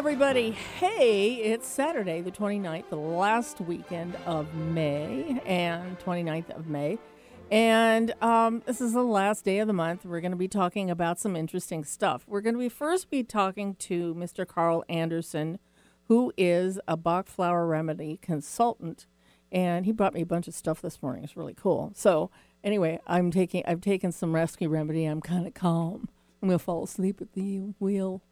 Everybody. Hey, it's Saturday, the 29th, the last weekend of May, and 29th of May. And um, this is the last day of the month. We're going to be talking about some interesting stuff. We're going to be first be talking to Mr. Carl Anderson, who is a Bach flower remedy consultant, and he brought me a bunch of stuff this morning. It's really cool. So anyway, I'm taking I've taken some rescue remedy. I'm kind of calm. I'm to fall asleep at the wheel.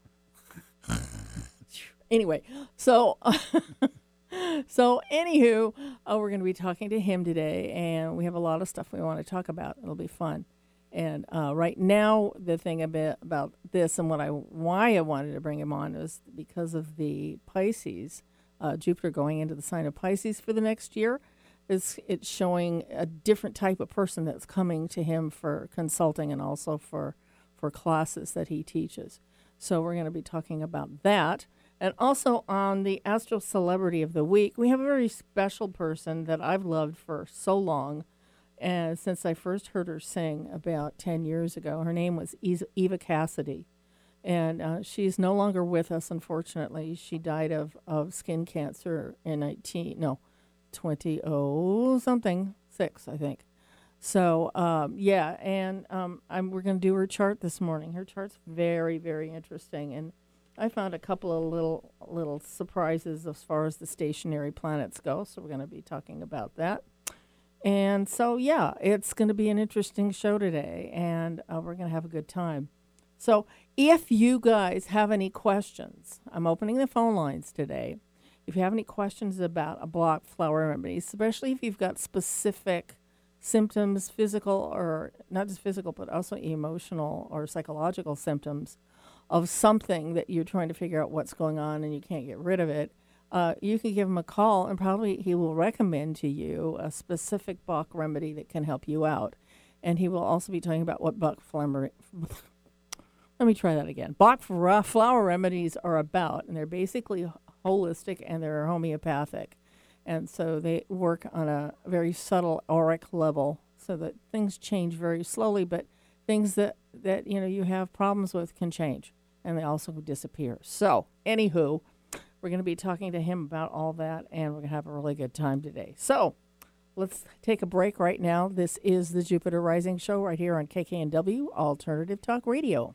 Anyway, so so anywho, uh, we're going to be talking to him today, and we have a lot of stuff we want to talk about. It'll be fun. And uh, right now, the thing about this and what I why I wanted to bring him on is because of the Pisces, uh, Jupiter going into the sign of Pisces for the next year. It's it's showing a different type of person that's coming to him for consulting and also for for classes that he teaches. So we're going to be talking about that. And also on the Astro Celebrity of the Week, we have a very special person that I've loved for so long. And since I first heard her sing about 10 years ago, her name was Eva Cassidy. And uh, she's no longer with us, unfortunately. She died of, of skin cancer in 19, no, 20, oh, something, six, I think. So um, yeah, and um, we're going to do her chart this morning. Her chart's very, very interesting, and I found a couple of little little surprises as far as the stationary planets go. So we're going to be talking about that. And so yeah, it's going to be an interesting show today, and uh, we're going to have a good time. So if you guys have any questions, I'm opening the phone lines today. If you have any questions about a Bach flower remedy, especially if you've got specific symptoms, physical or not just physical, but also emotional or psychological symptoms of something that you're trying to figure out what's going on and you can't get rid of it, uh, you can give him a call and probably he will recommend to you a specific Bach remedy that can help you out. And he will also be talking about what Bach flower. Let me try that again. Bach flower remedies are about, and they're basically holistic and they're homeopathic and so they work on a very subtle auric level so that things change very slowly but things that that you know you have problems with can change and they also disappear. So anywho we're going to be talking to him about all that and we're going to have a really good time today. So let's take a break right now. This is the jupiter rising show right here on kknw alternative talk radio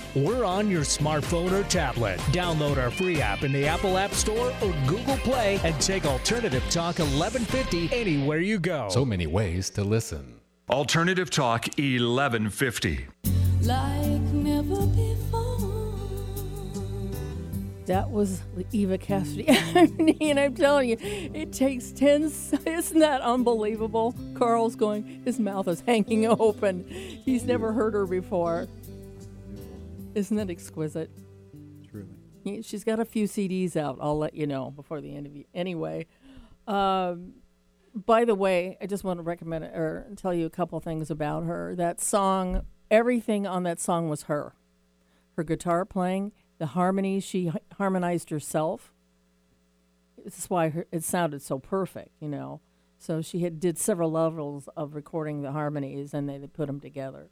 we're on your smartphone or tablet. Download our free app in the Apple App Store or Google Play and take Alternative Talk 1150 anywhere you go. So many ways to listen. Alternative Talk 1150. Like never before. That was Eva Cassidy. and I'm telling you, it takes 10 Isn't that unbelievable? Carl's going, his mouth is hanging open. He's never heard her before. Isn't that exquisite? Truly. She's got a few CDs out. I'll let you know before the interview. Anyway, um, by the way, I just want to recommend or tell you a couple things about her. That song, everything on that song was her. Her guitar playing, the harmonies, she harmonized herself. This is why her, it sounded so perfect, you know. So she had did several levels of recording the harmonies, and they, they put them together.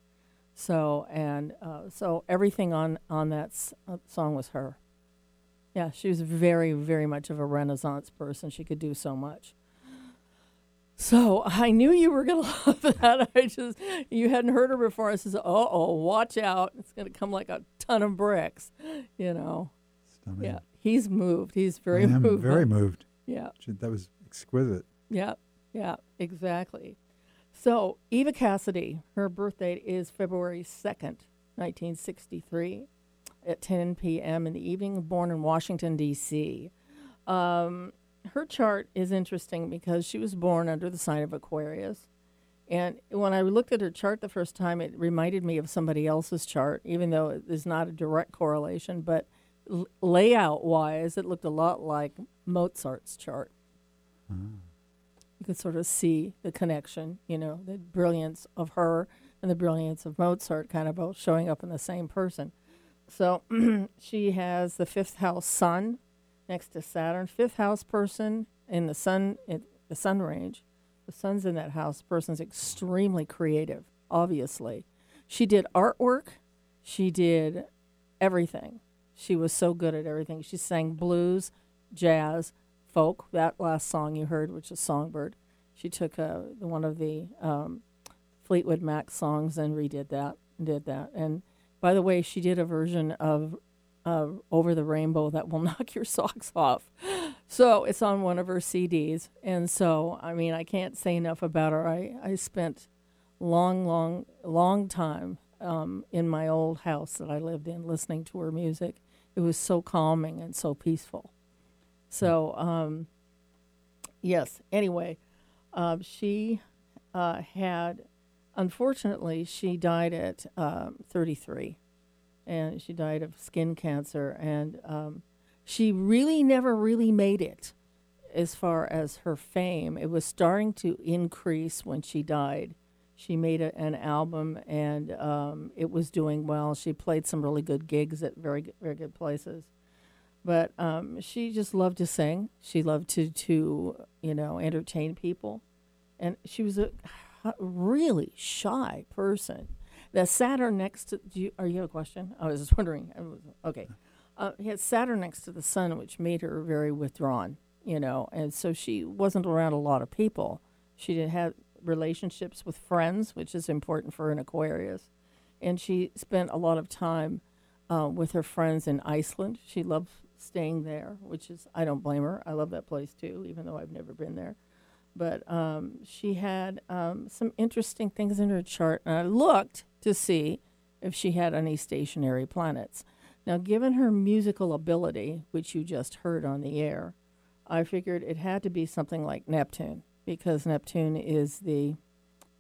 So and uh, so everything on on that s- uh, song was her. Yeah, she was very very much of a Renaissance person. She could do so much. So I knew you were gonna love that. I just you hadn't heard her before. I says, "Oh, oh, watch out! It's gonna come like a ton of bricks," you know. Stunning. Yeah, he's moved. He's very I am moved. Very moved. Yeah. That was exquisite. Yeah, yeah, exactly. So, Eva Cassidy, her birthday is February 2nd, 1963, at 10 p.m. in the evening, born in Washington, D.C. Um, her chart is interesting because she was born under the sign of Aquarius. And when I looked at her chart the first time, it reminded me of somebody else's chart, even though it is not a direct correlation. But l- layout wise, it looked a lot like Mozart's chart. You could sort of see the connection, you know, the brilliance of her and the brilliance of Mozart kind of both showing up in the same person. So she has the fifth house sun next to Saturn. Fifth house person in the sun, in the sun range. The sun's in that house. Person's extremely creative, obviously. She did artwork. She did everything. She was so good at everything. She sang blues, jazz, That last song you heard, which is Songbird. She took uh, one of the um, Fleetwood Mac songs and redid that and did that. And by the way, she did a version of uh, Over the Rainbow that will knock your socks off. So it's on one of her CDs. And so, I mean, I can't say enough about her. I, I spent long, long, long time um, in my old house that I lived in listening to her music. It was so calming and so peaceful. So, um, yes, anyway, uh, she uh, had, unfortunately, she died at um, 33 and she died of skin cancer. And um, she really never really made it as far as her fame. It was starting to increase when she died. She made a, an album and um, it was doing well. She played some really good gigs at very very good places. But um, she just loved to sing. She loved to to you know entertain people, and she was a really shy person the Saturn next to. Do you, are you have a question? I was just wondering. Was, okay, uh, he had Saturn next to the Sun, which made her very withdrawn. You know, and so she wasn't around a lot of people. She didn't have relationships with friends, which is important for an Aquarius, and she spent a lot of time uh, with her friends in Iceland. She loved staying there, which is I don't blame her. I love that place too, even though I've never been there but um, she had um, some interesting things in her chart. And I looked to see if she had any stationary planets. Now, given her musical ability, which you just heard on the air, I figured it had to be something like Neptune, because Neptune is the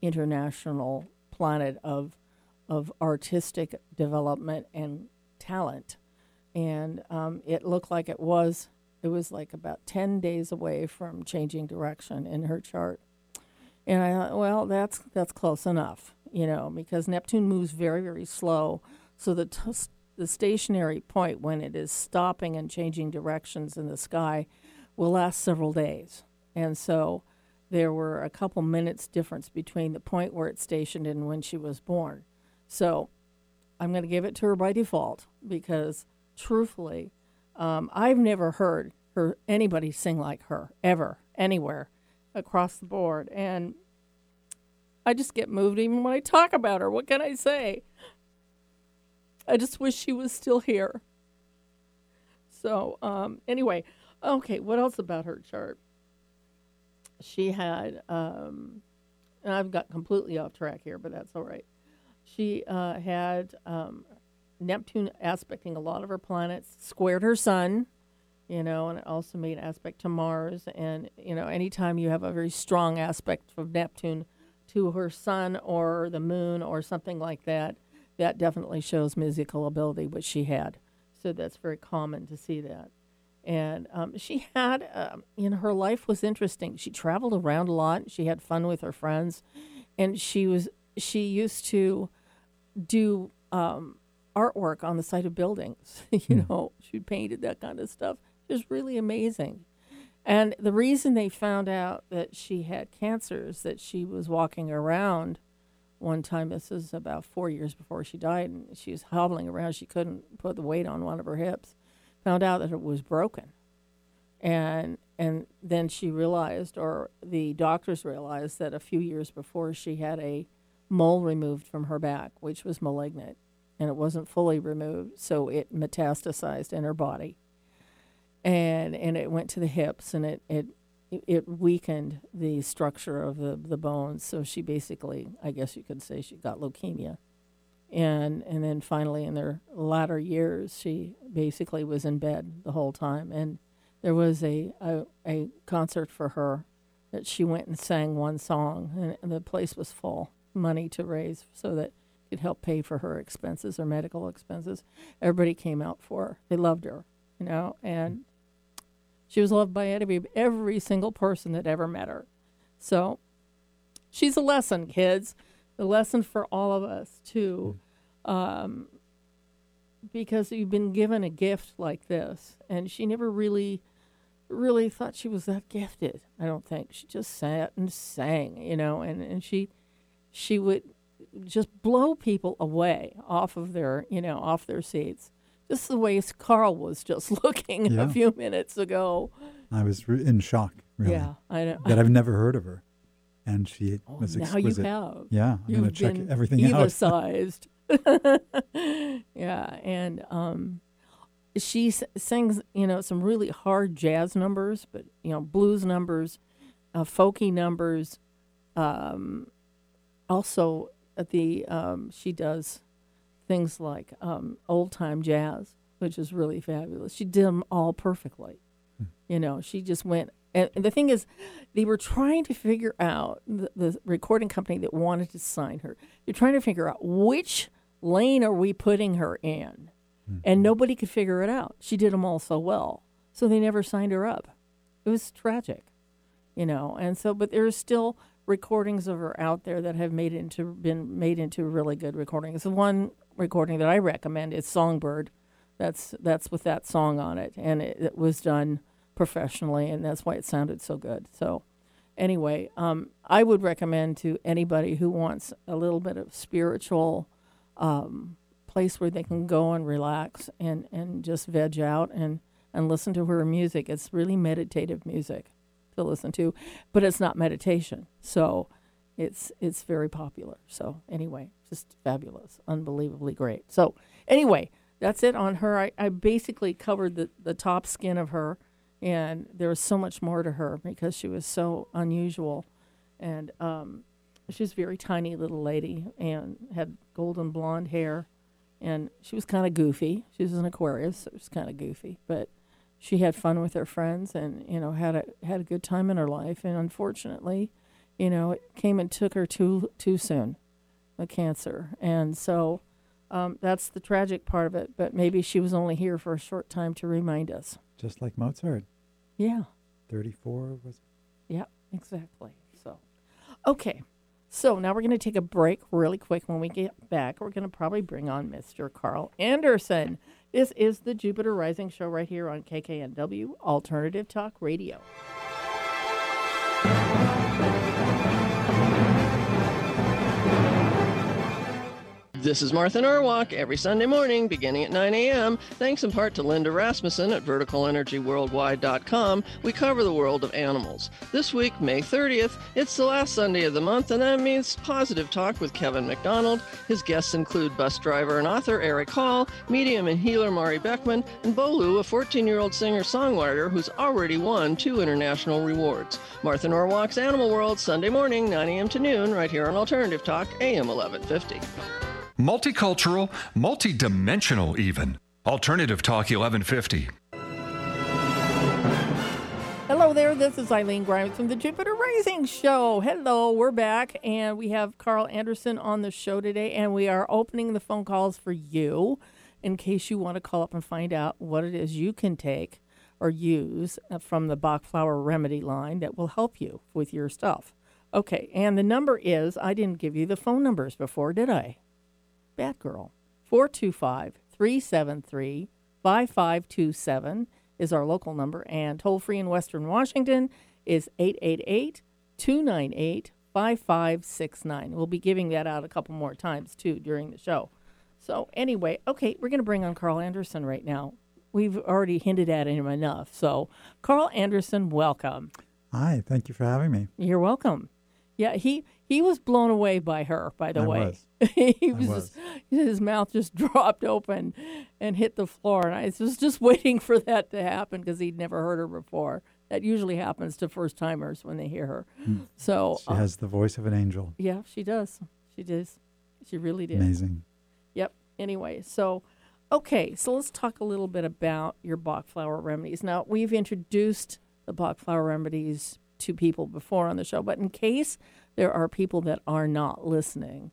international planet of, of artistic development and talent. And um, it looked like it was it was like about 10 days away from changing direction in her chart. And I thought, well, that's that's close enough, you know, because Neptune moves very, very slow. So the t- the stationary point when it is stopping and changing directions in the sky will last several days. And so there were a couple minutes difference between the point where it's stationed and when she was born. So I'm going to give it to her by default because truthfully, um, I've never heard her anybody sing like her ever anywhere across the board, and I just get moved even when I talk about her. What can I say? I just wish she was still here. So um, anyway, okay, what else about her chart? She had, um, and I've got completely off track here, but that's all right. She uh, had um, Neptune aspecting a lot of her planets, squared her sun, you know, and it also made aspect to Mars. And, you know, anytime you have a very strong aspect of Neptune to her sun or the moon or something like that, that definitely shows musical ability, which she had. So that's very common to see that. And um, she had, um, you know, her life was interesting. She traveled around a lot. She had fun with her friends, and she was she used to do um, artwork on the side of buildings. you mm. know, she painted that kind of stuff. It was really amazing. And the reason they found out that she had cancer is that she was walking around one time. This is about four years before she died, and she was hobbling around. She couldn't put the weight on one of her hips. Found out that it was broken, and and then she realized, or the doctors realized, that a few years before she had a mole removed from her back, which was malignant, and it wasn't fully removed, so it metastasized in her body. And and it went to the hips and it it it weakened the structure of the, the bones. So she basically, I guess you could say, she got leukemia. And and then finally, in their latter years, she basically was in bed the whole time. And there was a a, a concert for her that she went and sang one song, and, and the place was full, money to raise so that could help pay for her expenses, her medical expenses. Everybody came out for her. They loved her, you know, and She was loved by every every single person that ever met her. So she's a lesson, kids. A lesson for all of us too. Um, because you've been given a gift like this and she never really really thought she was that gifted. I don't think. She just sat and sang, you know, and, and she she would just blow people away off of their, you know, off their seats. Just the way Carl was just looking yeah. a few minutes ago. I was re- in shock, really. Yeah, I know. That I've never heard of her. And she oh, was now you have. Yeah, I'm going to check everything Eva-sized. yeah, and um, she s- sings, you know, some really hard jazz numbers, but you know, blues numbers, uh, folky numbers. Um, also, the um, she does things like um, old time jazz, which is really fabulous. She did them all perfectly. Hmm. You know, she just went. And the thing is, they were trying to figure out the, the recording company that wanted to sign her. They're trying to figure out which lane are we putting her in, mm-hmm. and nobody could figure it out. She did them all so well, so they never signed her up. It was tragic, you know. And so, but there's still recordings of her out there that have made into been made into really good recordings. The one recording that I recommend is Songbird. That's that's with that song on it, and it, it was done professionally, and that's why it sounded so good. So, anyway, um, I would recommend to anybody who wants a little bit of spiritual um, place where they can go and relax and and just veg out and and listen to her music. It's really meditative music to listen to, but it's not meditation. So it's it's very popular. So anyway, just fabulous, unbelievably great. So anyway, that's it on her. I, I basically covered the, the top skin of her, and there was so much more to her because she was so unusual, and um, she was a very tiny little lady and had golden blonde hair, and she was kind of goofy. She was an Aquarius, so she was kind of goofy, but she had fun with her friends and you know had a had a good time in her life and unfortunately you know it came and took her too too soon the cancer and so um, that's the tragic part of it but maybe she was only here for a short time to remind us just like mozart yeah 34 was it? yeah exactly so okay so now we're going to take a break really quick. When we get back, we're going to probably bring on Mr. Carl Anderson. This is the Jupiter Rising Show right here on KKNW Alternative Talk Radio. This is Martha Norwalk every Sunday morning beginning at 9 a.m. Thanks in part to Linda Rasmussen at verticalenergyworldwide.com. We cover the world of animals. This week, May 30th, it's the last Sunday of the month, and that means positive talk with Kevin McDonald. His guests include bus driver and author Eric Hall, medium and healer Mari Beckman, and Bolu, a 14 year old singer songwriter who's already won two international rewards. Martha Norwalk's Animal World, Sunday morning, 9 a.m. to noon, right here on Alternative Talk, AM 1150 multicultural, multidimensional even. Alternative Talk 1150. Hello there, this is Eileen Grimes from the Jupiter Rising Show. Hello, we're back and we have Carl Anderson on the show today, and we are opening the phone calls for you in case you want to call up and find out what it is you can take or use from the Bach Flower Remedy line that will help you with your stuff. Okay, and the number is I didn't give you the phone numbers before, did I? Batgirl. 425 373 5527 is our local number, and toll free in Western Washington is 888 298 5569. We'll be giving that out a couple more times too during the show. So, anyway, okay, we're going to bring on Carl Anderson right now. We've already hinted at him enough. So, Carl Anderson, welcome. Hi, thank you for having me. You're welcome. Yeah, he he was blown away by her. By the I way, was. he was, was. Just, his mouth just dropped open and hit the floor, and I was just waiting for that to happen because he'd never heard her before. That usually happens to first timers when they hear her. Mm. So she has the voice of an angel. Yeah, she does. She does. She really did. Amazing. Yep. Anyway, so okay, so let's talk a little bit about your Bach flower remedies. Now we've introduced the Bach flower remedies to people before on the show, but in case there are people that are not listening,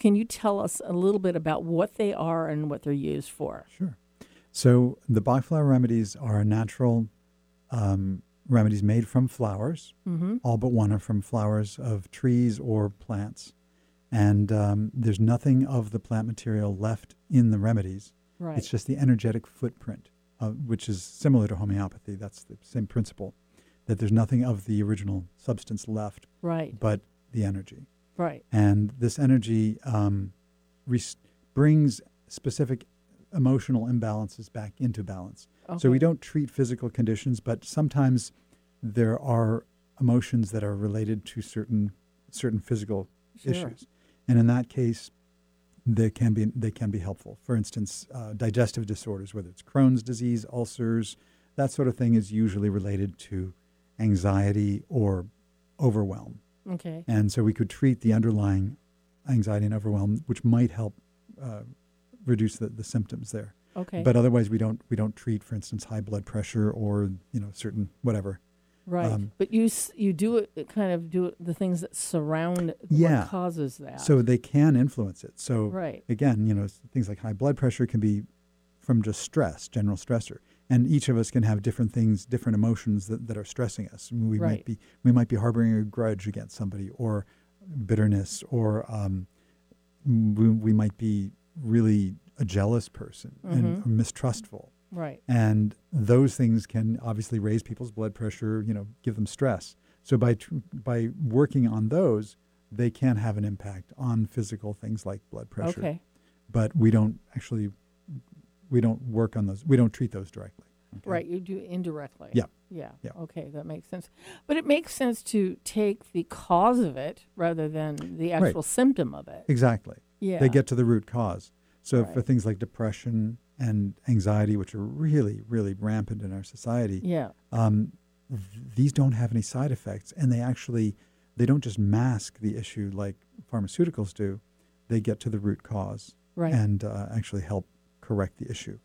can you tell us a little bit about what they are and what they're used for? Sure. So the Bach flower remedies are natural um, remedies made from flowers. Mm-hmm. All but one are from flowers of trees or plants. And um, there's nothing of the plant material left in the remedies. Right. It's just the energetic footprint, uh, which is similar to homeopathy. That's the same principle, that there's nothing of the original substance left right. but the energy. Right. And this energy um, res- brings specific emotional imbalances back into balance. So we don't treat physical conditions, but sometimes there are emotions that are related to certain certain physical Sure. issues, and in that case, they can be they can be helpful. For instance, uh, digestive disorders, whether it's Crohn's disease, ulcers, that sort of thing, is usually related to anxiety or overwhelm. Okay. And so we could treat the underlying anxiety and overwhelm, which might help uh, reduce the, the symptoms there. Okay. But otherwise, we don't we don't treat, for instance, high blood pressure or you know certain whatever. right. um, but you you do it kind of do it, the things that surround Yeah. what causes that. So they can influence it. So Right. again, you know, things like high blood pressure can be from just stress, general stressor, and each of us can have different things, different emotions that, that are stressing us. We Right. might be we might be harboring a grudge against somebody, or bitterness, or um, we, we might be really a jealous person and Mhm. mistrustful. right. and those things can obviously raise people's blood pressure you know give them stress so by tr- by working on those they can have an impact on physical things like blood pressure Okay. but we don't actually we don't work on those we don't treat those directly okay? Right. You do indirectly. Yeah. Yeah. Yeah. Okay. That makes sense. But it makes sense to take the cause of it rather than the actual symptom of it. exactly Yeah. they get to the root cause so for things like depression and anxiety which are really really rampant in our society Yeah. um, th- these don't have any side effects and they actually they don't just mask the issue like pharmaceuticals do they get to the root cause Right. and uh, actually help correct the issue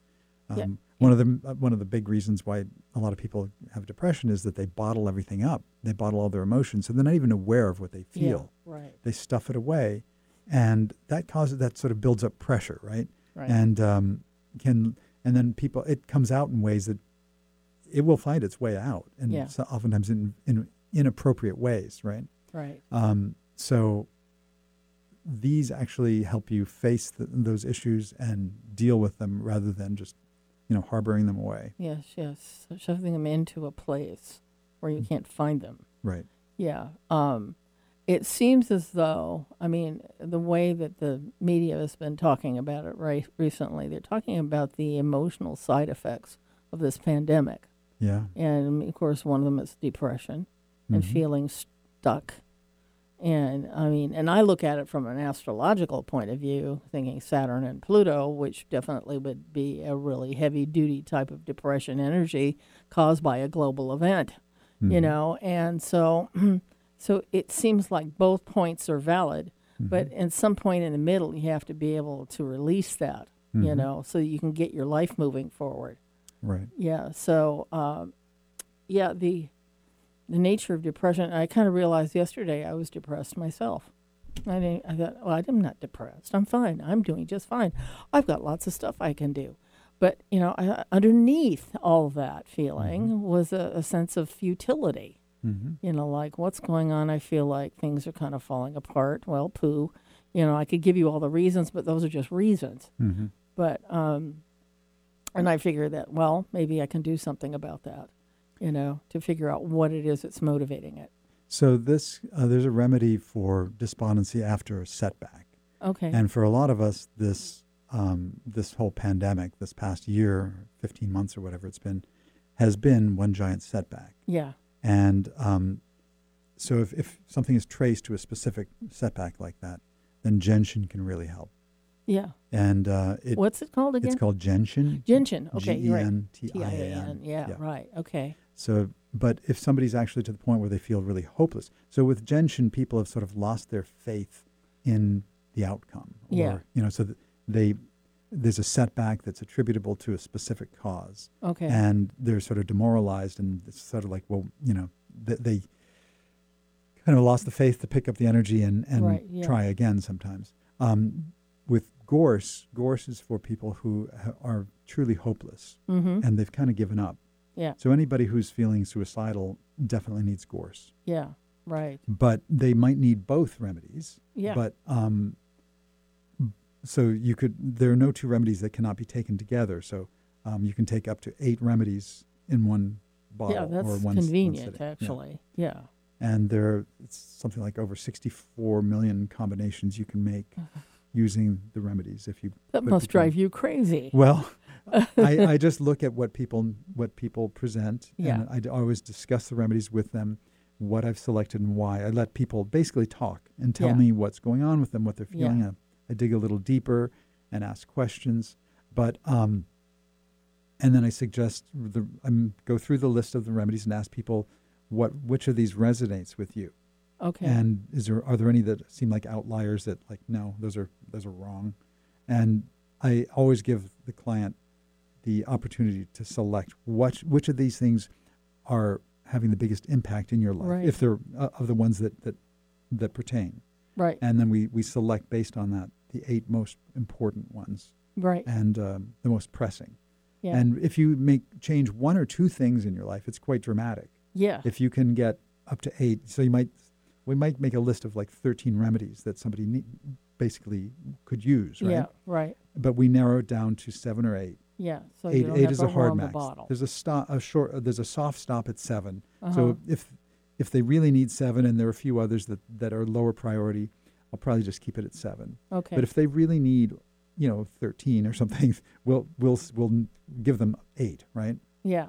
um, Yeah. one of the one of the big reasons why a lot of people have depression is that they bottle everything up they bottle all their emotions so they're not even aware of what they Yeah. feel Right. they stuff it away and that causes that sort of builds up pressure right Right. and um, can and then people it comes out in ways that it will find its way out and Yeah. so oftentimes in, in inappropriate ways right right. um, so these actually help you face the, those issues and deal with them rather than just you know harboring them away Yes. Yes. So shoving them into a place where Mm. you can't find them. right Yeah. Um, it seems as though, I mean, the way that the media has been talking about it right recently, they're talking about the emotional side effects of this pandemic. yeah And of course, one of them is depression and Mhm. feeling stuck. And I mean, and I look at it from an astrological point of view, thinking Saturn and Pluto, which definitely would be a really heavy duty type of depression energy caused by a global event, you Mhm. know. And so, so it seems like both points are valid, but Mm-hmm. at some point in the middle, you have to be able to release that, you Mhm. know, so you can get your life moving forward. right Yeah. So, um, yeah, the the nature of depression. I kind of realized yesterday I was depressed myself. I didn't, I thought, well, I'm not depressed. I'm fine. I'm doing just fine. I've got lots of stuff I can do. But you know, I, underneath all that feeling was a, a sense of futility. hmm You know, like what's going on? I feel like things are kind of falling apart. Well, poo. You know, I could give you all the reasons, but those are just reasons. hmm But um, and I figure that well, maybe I can do something about that. You know, to figure out what it is that's motivating it. so this uh, there's a remedy for despondency after a setback Okay. And for a lot of us, this um, this whole pandemic, this past year, fifteen months or whatever it's been, has been one giant setback. yeah. And um, so, if, if something is traced to a specific setback like that, then gentian can really help. Yeah. And uh, it, What's it called again? it's called gentian. Gentian. Okay, you're. G-E-N-T-I-A-N. T-I-A-N. Yeah, Yeah. Right. Okay. So, but if somebody's actually to the point where they feel really hopeless, so with gentian, people have sort of lost their faith in the outcome. Or, Yeah. You know, so they there's a setback that's attributable to a specific cause, Okay. and they're sort of demoralized, and it's sort of like, well, you know, they, they kind of lost the faith to pick up the energy and and Right, yeah. try again sometimes. Um, with gorse, gorse is for people who ha- are truly hopeless mm-hmm. and they've kind of given up. Yeah. So anybody who's feeling suicidal definitely needs gorse. Yeah. Right. But they might need both remedies. Yeah. But um, so you could there are no two remedies that cannot be taken together. So um, you can take up to eight remedies in one bottle yeah, that's one, one convenient. Yeah. actually. Yeah. And there are it's something like over 64 million combinations you can make using the remedies if you That must drive you crazy. Well, I, I just look at what people what people present, Yeah. and I d- always discuss the remedies with them, what I've selected and why. I let people basically talk and tell Yeah. me what's going on with them, what they're Yeah. feeling. I, I dig a little deeper and ask questions, but um, and then I suggest the I go through the list of the remedies and ask people what which of these resonates with you. Okay. And is there are there any that seem like outliers that like no, those are those are wrong? And I always give the client the opportunity to select what which of these things are having the biggest impact in your life, Right. if they're uh, of the ones that that that pertain. right. And then we we select based on that the eight most important ones right. and um, the most pressing. Yeah. And if you make change one or two things in your life, it's quite dramatic yeah. if you can get up to eight so you might we might make a list of like 13 remedies that somebody ne- basically could use right Yeah. Right. but we narrow it down to seven or eight Yeah. So eight, don't eight have is a hard warm max the bottle. there's a stop a short uh, there's a soft stop at 7 Uh-huh. so if if they really need seven and there are a few others that that are lower priority i'll probably just keep it at seven okay. but if they really need you know 13 or something we'll we'll we'll give them eight right yeah.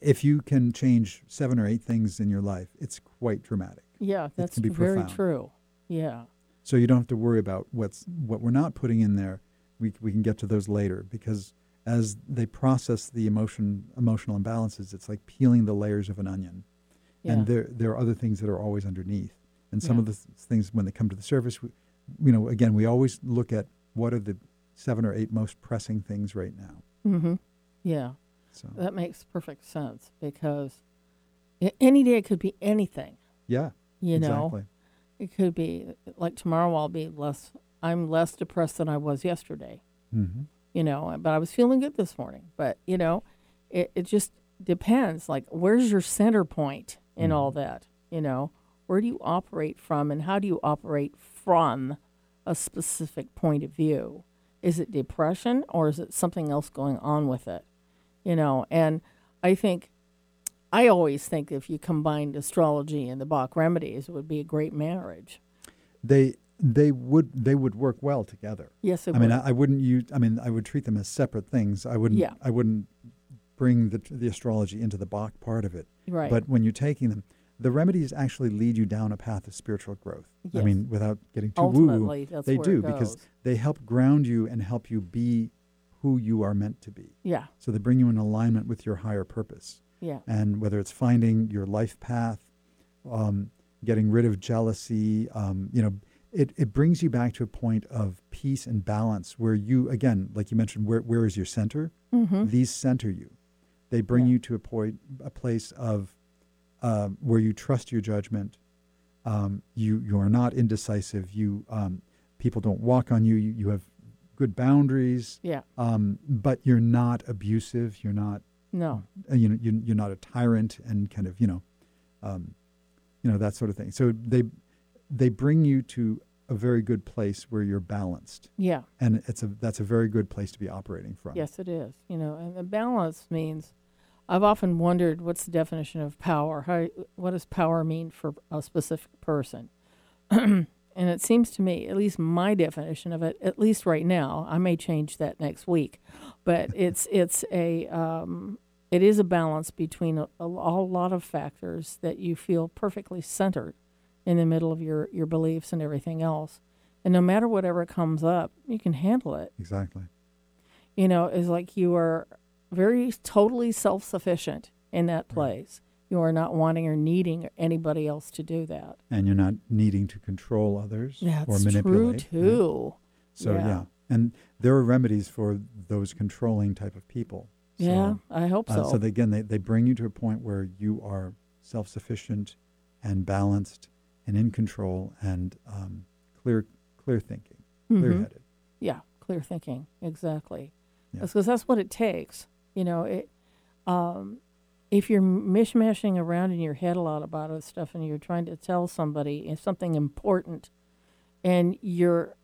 if you can change seven or eight things in your life, it's quite dramatic. Yeah. That's be very profound. true. Yeah. So you don't have to worry about what's what we're not putting in there. We we can get to those later because as they process the emotion emotional imbalances, it's like peeling the layers of an onion, Yeah. and there there are other things that are always underneath. And some Yeah. of the th- things when they come to the surface, we, you know, again, we always look at what are the seven or eight most pressing things right now. mm-hmm. Yeah. So That makes perfect sense because any day it could be anything. yeah, You know, it could be like tomorrow. I'll be less. I'm less depressed than I was yesterday. hmm You know, uh, but I was feeling good this morning. But you know, it it just depends. Like, where's your center point in all mm-hmm. that? You know, where do you operate from, and how do you operate from a specific point of view? Is it depression, or is it something else going on with it? You know, and I think I always think if you combined astrology and the Bach remedies, it would be a great marriage. They they would they would work well together. Yes, it I mean. I, I wouldn't use. I mean, I would treat them as separate things. I wouldn't. Yeah. I wouldn't bring the the astrology into the Bach part of it. right. But when you're taking them, the remedies actually lead you down a path of spiritual growth. Yes. I mean, without getting too woo Ultimately, that's they do because they help ground you and help you be who you are meant to be. yeah, So they bring you in alignment with your higher purpose. yeah, And whether it's finding your life path, um, getting rid of jealousy, um, you know, it, it brings you back to a point of peace and balance where you, again, like you mentioned, where, where is your center? mm-hmm. These center you. They bring Yeah. you to a point, a place of uh, where you trust your judgment. Um, you you are not indecisive. You um, people don't walk on you. You, you have good boundaries. yeah. Um, but you're not abusive. You're not No, uh, you know you, you're not a tyrant and kind of you know um, you know that sort of thing so they they bring you to a very good place where you're balanced yeah. and it's a that's a very good place to be operating from Yes, it is. You know, and the balance means. I've often wondered what's the definition of power. How what does power mean for a specific person? and it seems to me, at least my definition of it, at least right now, I may change that next week, but it's it's a um, it is a balance between a, a, a lot of factors that you feel perfectly centered in the middle of your your beliefs and everything else, and no matter whatever comes up, you can handle it exactly you know, it's like you are very totally self sufficient in that place. You are not wanting or needing anybody else to do that. and you're not needing to control others That's or true manipulate right? too. so yeah. Yeah. and there are remedies for those controlling type of people So, Yeah, I hope so. uh, so they, again they, they bring you to a point where you are self-sufficient and balanced and in control and um, clear clear thinking Mhm. clear-headed Yeah, clear thinking. Exactly. Yeah. Because that's what it takes. You know, it. Um, if you're mishmashing around in your head a lot about this stuff and you're trying to tell somebody something important and you're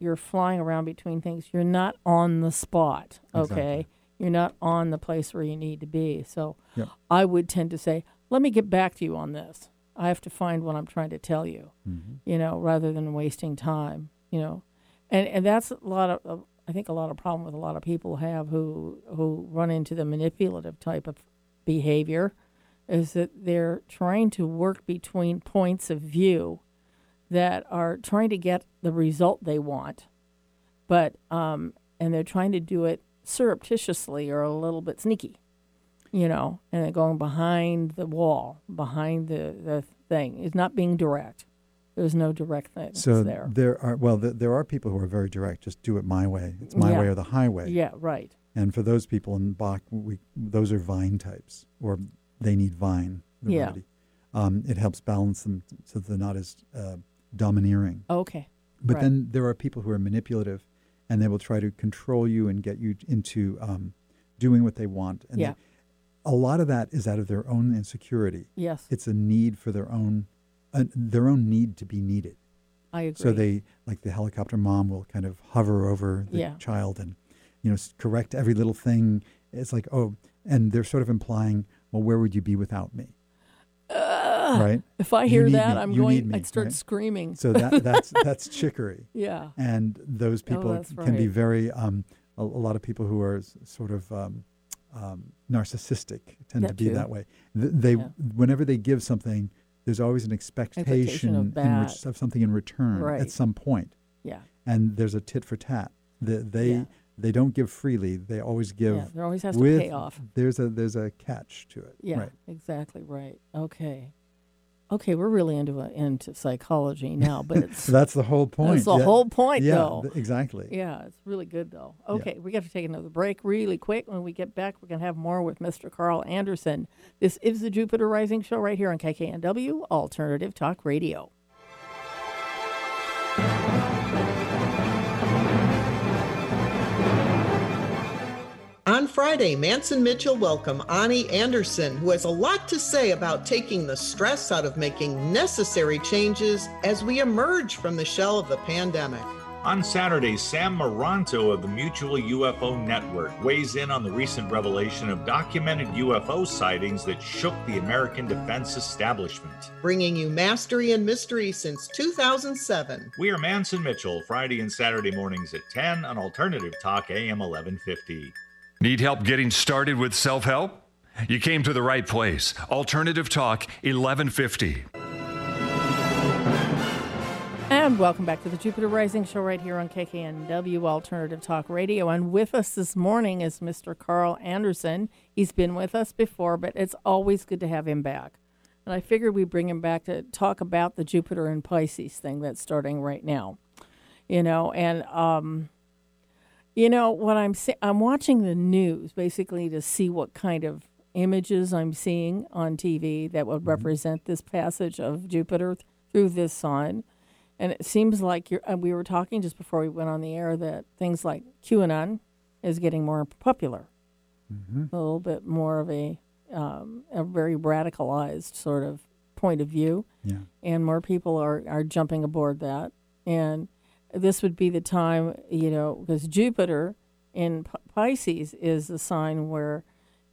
you're flying around between things you're not on the spot okay Exactly. you're not on the place where you need to be so Yep. i would tend to say let me get back to you on this i have to find what i'm trying to tell you Mm-hmm. you know rather than wasting time you know and and that's a lot of, of i think a lot of problem with a lot of people have who who run into the manipulative type of behavior is that they're trying to work between points of view that are trying to get the result they want, but um, and they're trying to do it surreptitiously or a little bit sneaky, you know, and going behind the wall, behind the the thing. It's not being direct. There's no direct thing So there. are well, th- there are people who are very direct. Just do it my way. It's my Yeah. way or the highway. Yeah, right. And for those people in Bach, we those are vine types, or they need vine. The Yeah. Um, it helps balance them so they're not as uh, domineering. Okay. But Right. then there are people who are manipulative, and they will try to control you and get you into um, doing what they want. And Yeah. they- a lot of that is out of their own insecurity. Yes, It's a need for their own, uh, their own need to be needed. I agree. So they, like the helicopter mom, will kind of hover over the Yeah. child and, you know, correct every little thing. It's like, oh, and they're sort of implying, well, where would you be without me? right. if I hear that, me. I'm You going. me, I'd start right? screaming. So that that's that's chicory, yeah. and those people Oh, can be right. very. Um, a, a lot of people who are sort of um, um, narcissistic tend to be too. that way. Th- They Yeah. whenever they give something, there's always an expectation, of in that. which, of something in return Right. at some point. Yeah. and there's a tit for tat. The, they Yeah. they don't give freely. They always give. Yeah. There always has to pay off. There's a there's a catch to it. Yeah, Right. exactly right. Okay, okay, we're really into uh, into psychology now, but it's that's the whole point. that's the yeah. whole point, Yeah, though. th- exactly. Yeah, it's really good though. Okay, we got to take another break really quick. When we get back, we're gonna have more with Mr. Carl Anderson. This is the Jupiter Rising Show right here on KKNW Alternative Talk Radio. On Friday, Manson Mitchell welcomed Ani Anderson, who has a lot to say about taking the stress out of making necessary changes as we emerge from the shell of the pandemic. On Saturday, Sam Moranto of the Mutual UFO Network weighs in on the recent revelation of documented UFO sightings that shook the American defense establishment. Bringing you mastery and mystery since 2007. We are Manson Mitchell, Friday and Saturday mornings at 10 on Alternative Talk AM 1150. Need help getting started with self help? You came to the right place. Alternative Talk 1150. And welcome back to the Jupiter Rising Show right here on KKNW Alternative Talk Radio. And with us this morning is Mr. Carl Anderson. He's been with us before, but it's always good to have him back. And I figured we'd bring him back to talk about the Jupiter and Pisces thing that's starting right now. You know, and um, you know what I'm se- I'm watching the news basically to see what kind of images I'm seeing on TV that would represent this passage of Jupiter th- through this sign. And it seems like you're, uh, we were talking just before we went on the air that things like QAnon is getting more popular, a little bit more of a um, a very radicalized sort of point of view Yeah. and more people are, are jumping aboard that. And this would be the time, you know, because Jupiter in P- Pisces is the sign where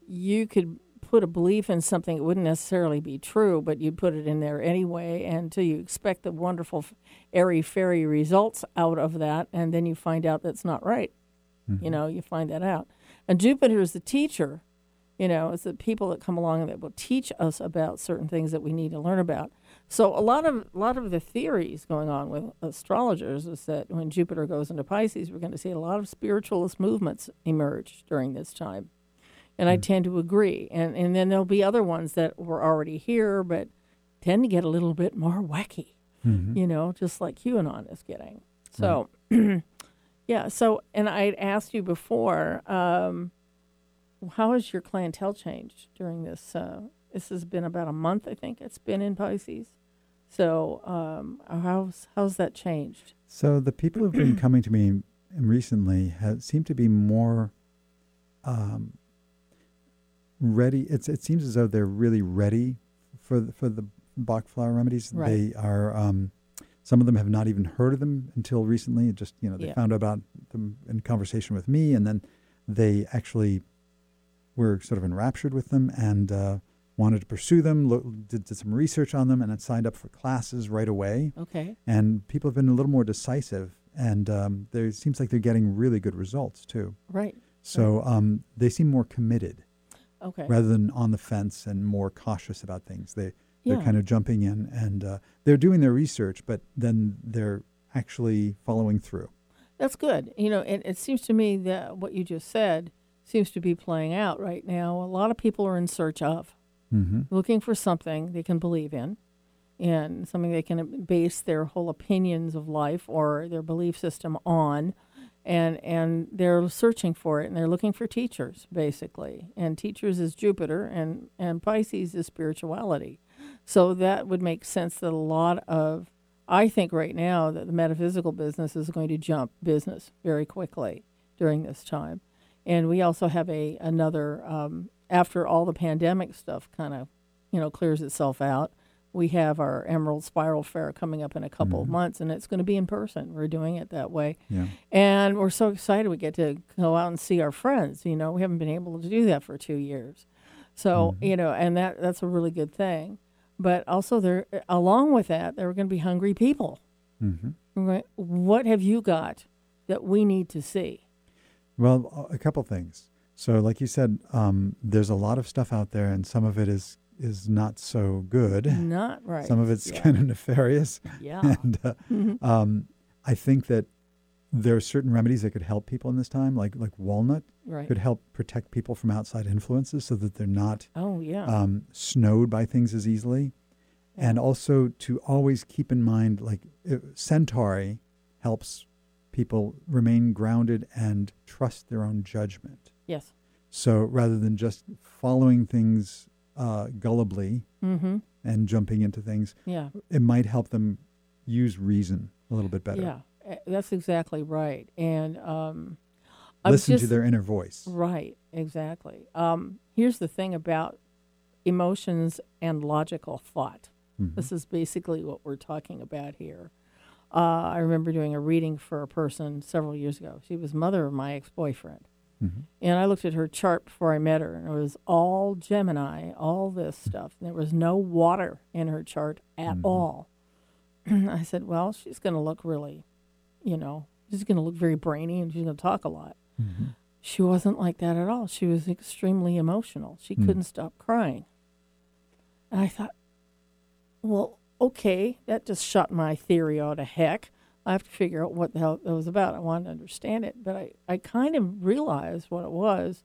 you could put a belief in something that wouldn't necessarily be true, but you put it in there anyway until you expect the wonderful airy fairy results out of that, and then you find out that's not right. You mm-hmm. know, you find that out. And Jupiter is the teacher you know, it's the people that come along that will teach us about certain things that we need to learn about. So a lot of a lot of the theories going on with astrologers is that when Jupiter goes into Pisces, we're going to see a lot of spiritualist movements emerge during this time. And I tend to agree. And and then there'll be other ones that were already here but tend to get a little bit more wacky. You know, just like QAnon is getting. So yeah, so and I'd asked you before, um, how has your clientele changed during this? Uh, this has been about a month, I think. It's been in Pisces. So um, how's how's that changed? So the people who've been coming to me recently have, seem to be more, um, ready. It's it seems as though they're really ready for the, for the Bach flower remedies. Right. They are. Um, some of them have not even heard of them until recently. It just you know they Yeah. found out about them in conversation with me, and then they actually were sort of enraptured with them and uh, wanted to pursue them. Lo- did, did some research on them and then signed up for classes right away. Okay. And people have been a little more decisive, and um, there seems like they're getting really good results too. Right. So um, they seem more committed Okay. rather than on the fence and more cautious about things. They they're kind of jumping in and uh, they're doing their research, but then they're actually following through. That's good. You know, it, it seems to me that what you just said seems to be playing out right now. A lot of people are in search of, Mm-hmm. looking for something they can believe in and something they can base their whole opinions of life or their belief system on. And, and they're searching for it and they're looking for teachers, basically. And teachers is Jupiter and, and Pisces is spirituality. So that would make sense that a lot of I think right now that the metaphysical business is going to jump business very quickly during this time, and we also have a another um, after all the pandemic stuff kind of you know clears itself out. We have our Emerald Spiral Fair coming up in a couple of months, and it's going to be in person. We're doing it that way, Yeah. and we're so excited we get to go out and see our friends. You know, we haven't been able to do that for two years, so you know, and that that's a really good thing. But also, there along with that, there are going to be hungry people. Mm-hmm. Right? What have you got that we need to see? Well, a couple things. So, like you said, um, there's a lot of stuff out there, and some of it is is not so good. Not right. Some of it's Yeah. kind of nefarious. Yeah. and uh, Mhm. um, I think that there are certain remedies that could help people in this time, like like walnut Right. could help protect people from outside influences, so that they're not Oh, yeah. um, snowed by things as easily. And also to always keep in mind, like uh, Centaury helps people remain grounded and trust their own judgment. Yes. So rather than just following things uh, gullibly Mm-hmm. and jumping into things, Yeah. it might help them use reason a little bit better. Yeah. eh, That's exactly right. And um, Listen to their inner voice. Right. Exactly. Um, here's the thing about emotions and logical thought. Mhm. This is basically what we're talking about here. Uh, I remember doing a reading for a person several years ago. She was mother of my ex-boyfriend. Mhm. And I looked at her chart before I met her, and it was all Gemini, all this stuff. And there was no water in her chart at all. I said, Well, she's going to look really, you know, she's going to look very brainy and she's going to talk a lot. Mhm. She wasn't like that at all. She was extremely emotional. She Hmm. couldn't stop crying. And I thought, well, okay, that just shot my theory out of heck. I have to figure out what the hell it was about. I wanted to understand it. But I, I kind of realized what it was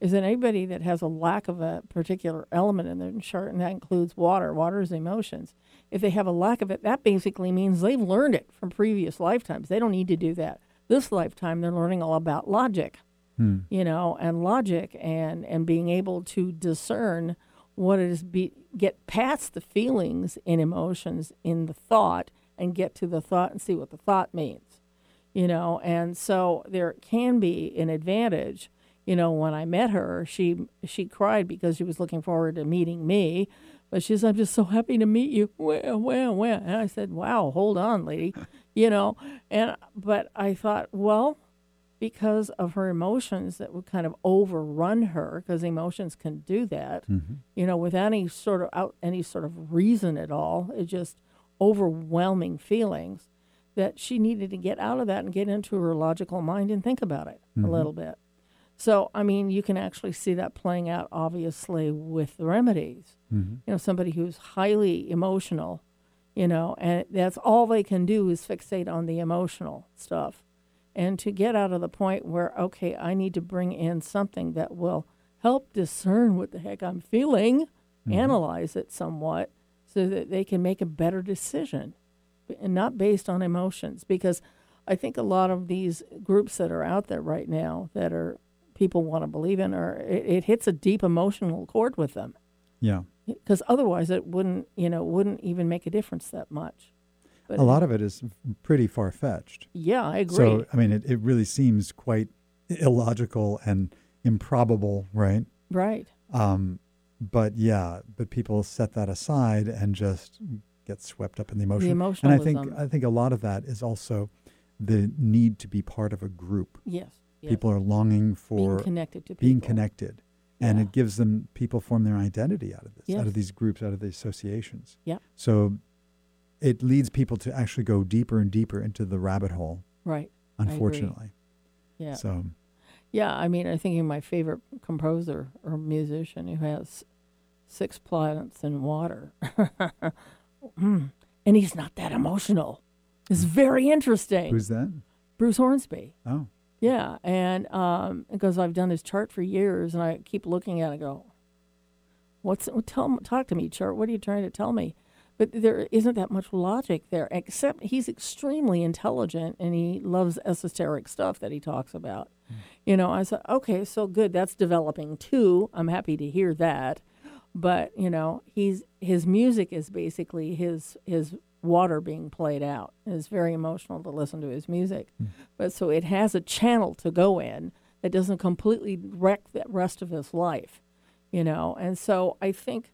is that anybody that has a lack of a particular element in their chart, and that includes water, water is emotions. If they have a lack of it, that basically means they've learned it from previous lifetimes. They don't need to do that. This lifetime, they're learning all about logic Hmm. you know, and logic and and being able to discern what it is be get past the feelings and emotions in the thought and get to the thought and see what the thought means. You know, and so there can be an advantage. You know, when I met her, she she cried because she was looking forward to meeting me. But she's, I'm just so happy to meet you. Well, well, well. And I said, wow, hold on, lady. You know, and but I thought, well, because of her emotions that would kind of overrun her because emotions can do that Mhm. you know without any sort of out any sort of reason at all it just overwhelming feelings that she needed to get out of that and get into her logical mind and think about it a Mhm. little bit so i mean you can actually see that playing out obviously with the remedies Mhm. you know somebody who's highly emotional you know and that's all they can do is fixate on the emotional stuff and to get out of the point where okay i need to bring in something that will help discern what the heck i'm feeling analyze it somewhat so that they can make a better decision and not based on emotions because i think a lot of these groups that are out there right now that are people want to believe in or it, it hits a deep emotional chord with them Yeah. because otherwise it wouldn't you know wouldn't even make a difference that much but a lot of it is pretty far fetched. yeah i agree So, I mean, it, it really seems quite illogical and improbable, right? right Um, but yeah, but people set that aside and just get swept up in the emotion. The emotionalism. and I think. I think a lot of that is also the need to be part of a group. Yes. yes. People are longing for being connected to people. being connected, and Yeah. it gives them people form their identity out of this, out of these groups, out of the associations. Yeah. So it leads people to actually go deeper and deeper into the rabbit hole. Right. Unfortunately. Yeah. So Yeah, I mean, I think my favorite composer or musician who has six planets in water. Mm. and he's not that emotional. It's very interesting. who's that? Bruce Hornsby. Oh, Yeah, and um, because I've done his chart for years, and I keep looking at it, and go, "What's tell talk to me, chart? What are you trying to tell me?" But there isn't that much logic there, except he's extremely intelligent and he loves esoteric stuff that he talks about. You know, I said, okay, so good, that's developing too. I'm happy to hear that. But you know, he's his music is basically his his water being played out. It's very emotional to listen to his music. Hmm. But so it has a channel to go in that doesn't completely wreck the rest of his life, you know. And so I think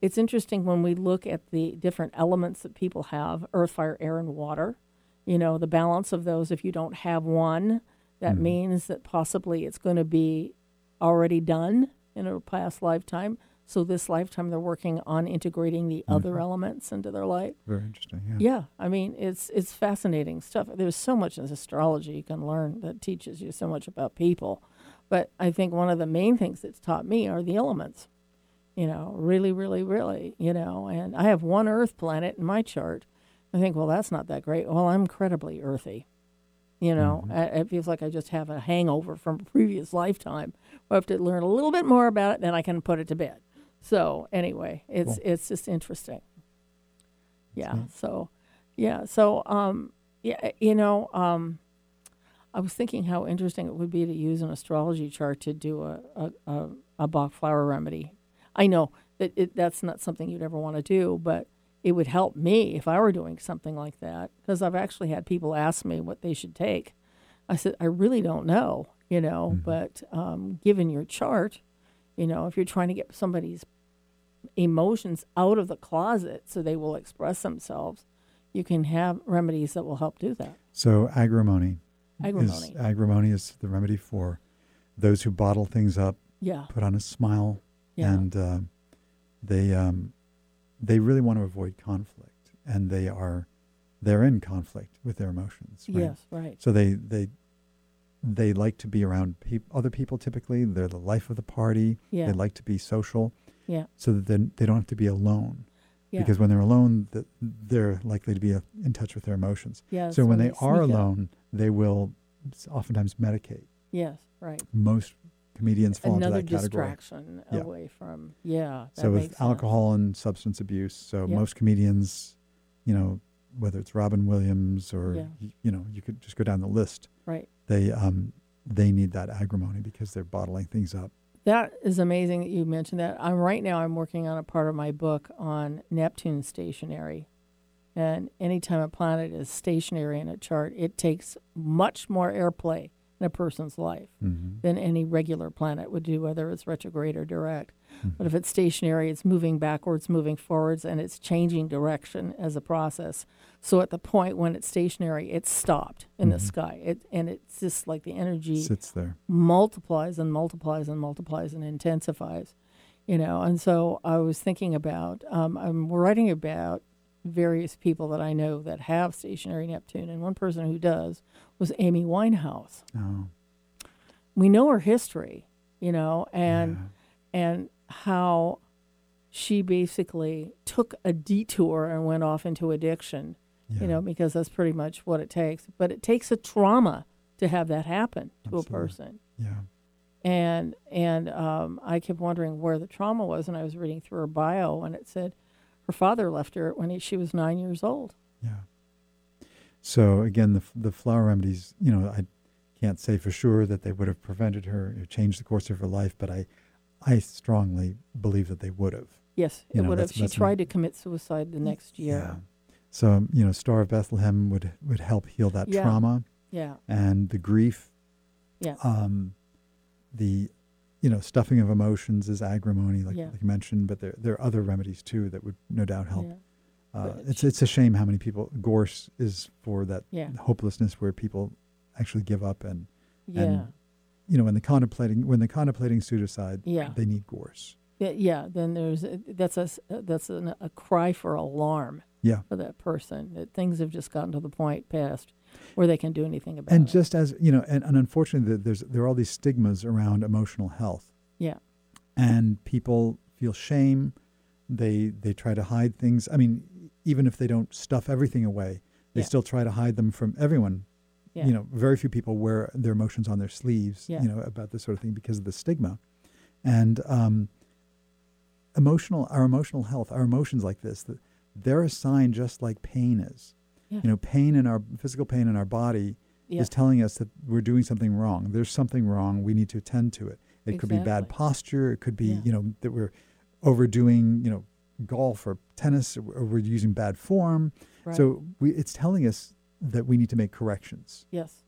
it's interesting when we look at the different elements that people have earth, fire, air, and water. You know, the balance of those, if you don't have one, that hmm. means that possibly it's going to be already done in a past lifetime. So this lifetime they're working on integrating the mm-hmm. other elements into their life. very interesting. Yeah. Yeah, I mean it's it's fascinating stuff. There's so much in astrology you can learn that teaches you so much about people. But I think one of the main things that's taught me are the elements. You know, really, really, really. You know, and I have one Earth planet in my chart. I think, well, that's not that great. Well, I'm incredibly earthy. You know, mm-hmm. I, it feels like I just have a hangover from a previous lifetime. I have to learn a little bit more about it, then I can put it to bed. So anyway, it's Cool. it's just interesting. Yeah. neat. So, yeah. So, um, yeah, you know, um, I was thinking how interesting it would be to use an astrology chart to do a a, a, a Bach flower remedy. I know that it, that's not something you'd ever want to do, but it would help me if I were doing something like that because I've actually had people ask me what they should take. I said I really don't know, you know, but um, given your chart, you know, if you're trying to get somebody's emotions out of the closet so they will express themselves, you can have remedies that will help do that. So agrimony. Agrimony. Is, agrimony is the remedy for those who bottle things up, Yeah. put on a smile, Yeah. and uh, they um, they really want to avoid conflict, and they are they're in conflict with their emotions. Right? Yes, right. So they they they like to be around peop- other people. Typically, they're the life of the party. Yeah. They like to be social, Yeah. so that then they don't have to be alone. Yeah. Because when they're alone, th- they're likely to be uh, in touch with their emotions. Yes, so when they they are up. alone, they will oftentimes medicate. Yes, right. Most comedians fall Another into that category. distraction Yeah. away from yeah. So with sense. alcohol and substance abuse, so Yeah. most comedians, you know, whether it's Robin Williams or Yeah. you know, you could just go down the list. Right. They um they need that agrimony because they're bottling things up. That is amazing that you mentioned that. I'm right now. I'm working on a part of my book on Neptune stationary, and anytime a planet is stationary in a chart, it takes much more airplay in a person's life Mm-hmm. than any regular planet would do, whether it's retrograde or direct. But if it's stationary, it's moving backwards, moving forwards, and it's changing direction as a process. So at the point when it's stationary, it's stopped in the sky, it, and it's just like the energy Sits there. multiplies and multiplies and multiplies and intensifies, you know. And so I was thinking about, um, I'm writing about various people that I know that have stationary Neptune, and one person who does was Amy Winehouse. Oh, We know her history, you know, and and how she basically took a detour and went off into addiction, yeah. you know, because that's pretty much what it takes. But it takes a trauma to have that happen to Absolutely. a person yeah. and and um, I kept wondering where the trauma was, and I was reading through her bio, and it said her father left her when he, she was nine years old. Yeah. So again, the the flower remedies, you know, I can't say for sure that they would have prevented her or changed the course of her life, but I, I strongly believe that they would have. Yes, You it know, would have. She my- tried to commit suicide the next year. Yeah. So you know, Star of Bethlehem would would help heal that Yeah. trauma Yeah, and the grief. yeah, Um, the you know, stuffing of emotions is agrimony, like, Yeah. like you mentioned, but there there are other remedies too that would no doubt help. Uh, it's it's a shame how many people gorse is for that Yeah. hopelessness where people actually give up and Yeah. and you know when they're contemplating when they're contemplating suicide Yeah. they need gorse Yeah, yeah, then there's that's a that's an, a cry for alarm yeah for that person that things have just gotten to the point past where they can do anything about and it. And just as you know and, and unfortunately there's there are all these stigmas around emotional health yeah, and people feel shame they they try to hide things i mean even if they don't stuff everything away they Yeah. still try to hide them from everyone. Yeah, you know very few people wear their emotions on their sleeves Yeah. you know about this sort of thing because of the stigma. And um, emotional our emotional health our emotions like this they're a sign just like pain is. You know pain in our physical pain in our body is telling us that we're doing something wrong. There's something wrong. We need to attend to it. It could be bad posture. It could be you know that we're overdoing you know golf or tennis or or we're using bad form right. so we, it's telling us that we need to make corrections yes,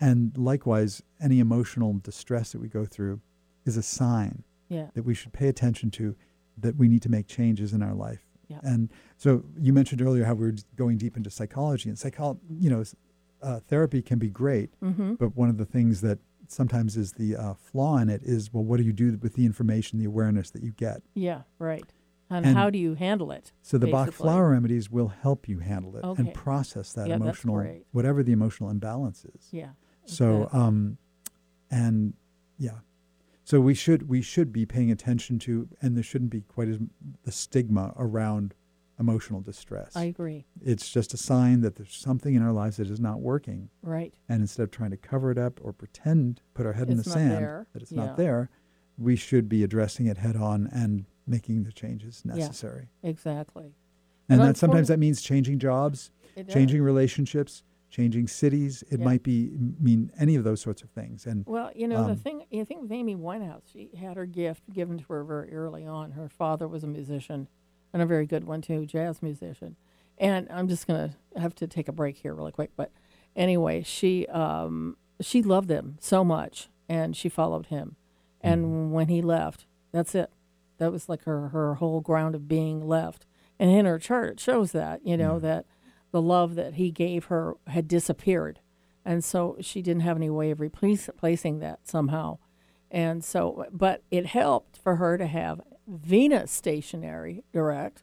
and likewise, any emotional distress that we go through is a sign yeah, that we should pay attention to, that we need to make changes in our life. Yeah. And so you mentioned earlier how we we're going deep into psychology, and psychology, you know, uh, therapy can be great, mm-hmm. but one of the things that sometimes is the uh, flaw in it is, well, what do you do with the information, the awareness that you get? yeah, right. And, And how do you handle it? So the Bach flower remedies will help you handle it Okay. and process that Yeah, emotional, whatever the emotional imbalance is. Yeah. So, um, and yeah, so we should we should be paying attention to, and there shouldn't be quite as the stigma around emotional distress. I agree. it's just a sign that there's something in our lives that is not working, Right. and instead of trying to cover it up or pretend, put our head in the sand there. that it's Yeah. not there, we should be addressing it head on and making the changes necessary. Exactly. And And that sometimes that means changing jobs, changing relationships, changing cities. It Yeah. might be mean any of those sorts of things. And Well, you know, the Um, thing, I think Amy Winehouse, she had her gift given to her very early on. Her father was a musician and a very good one, too, jazz musician. And I'm just going to have to take a break here really quick. But anyway, she, um, she loved him so much and she followed him. And when he left, that's it. That was like her, her whole ground of being left. And in her chart, it shows that, you know, that the love that he gave her had disappeared. And so she didn't have any way of replacing that somehow. And so, but it helped for her to have Venus stationary direct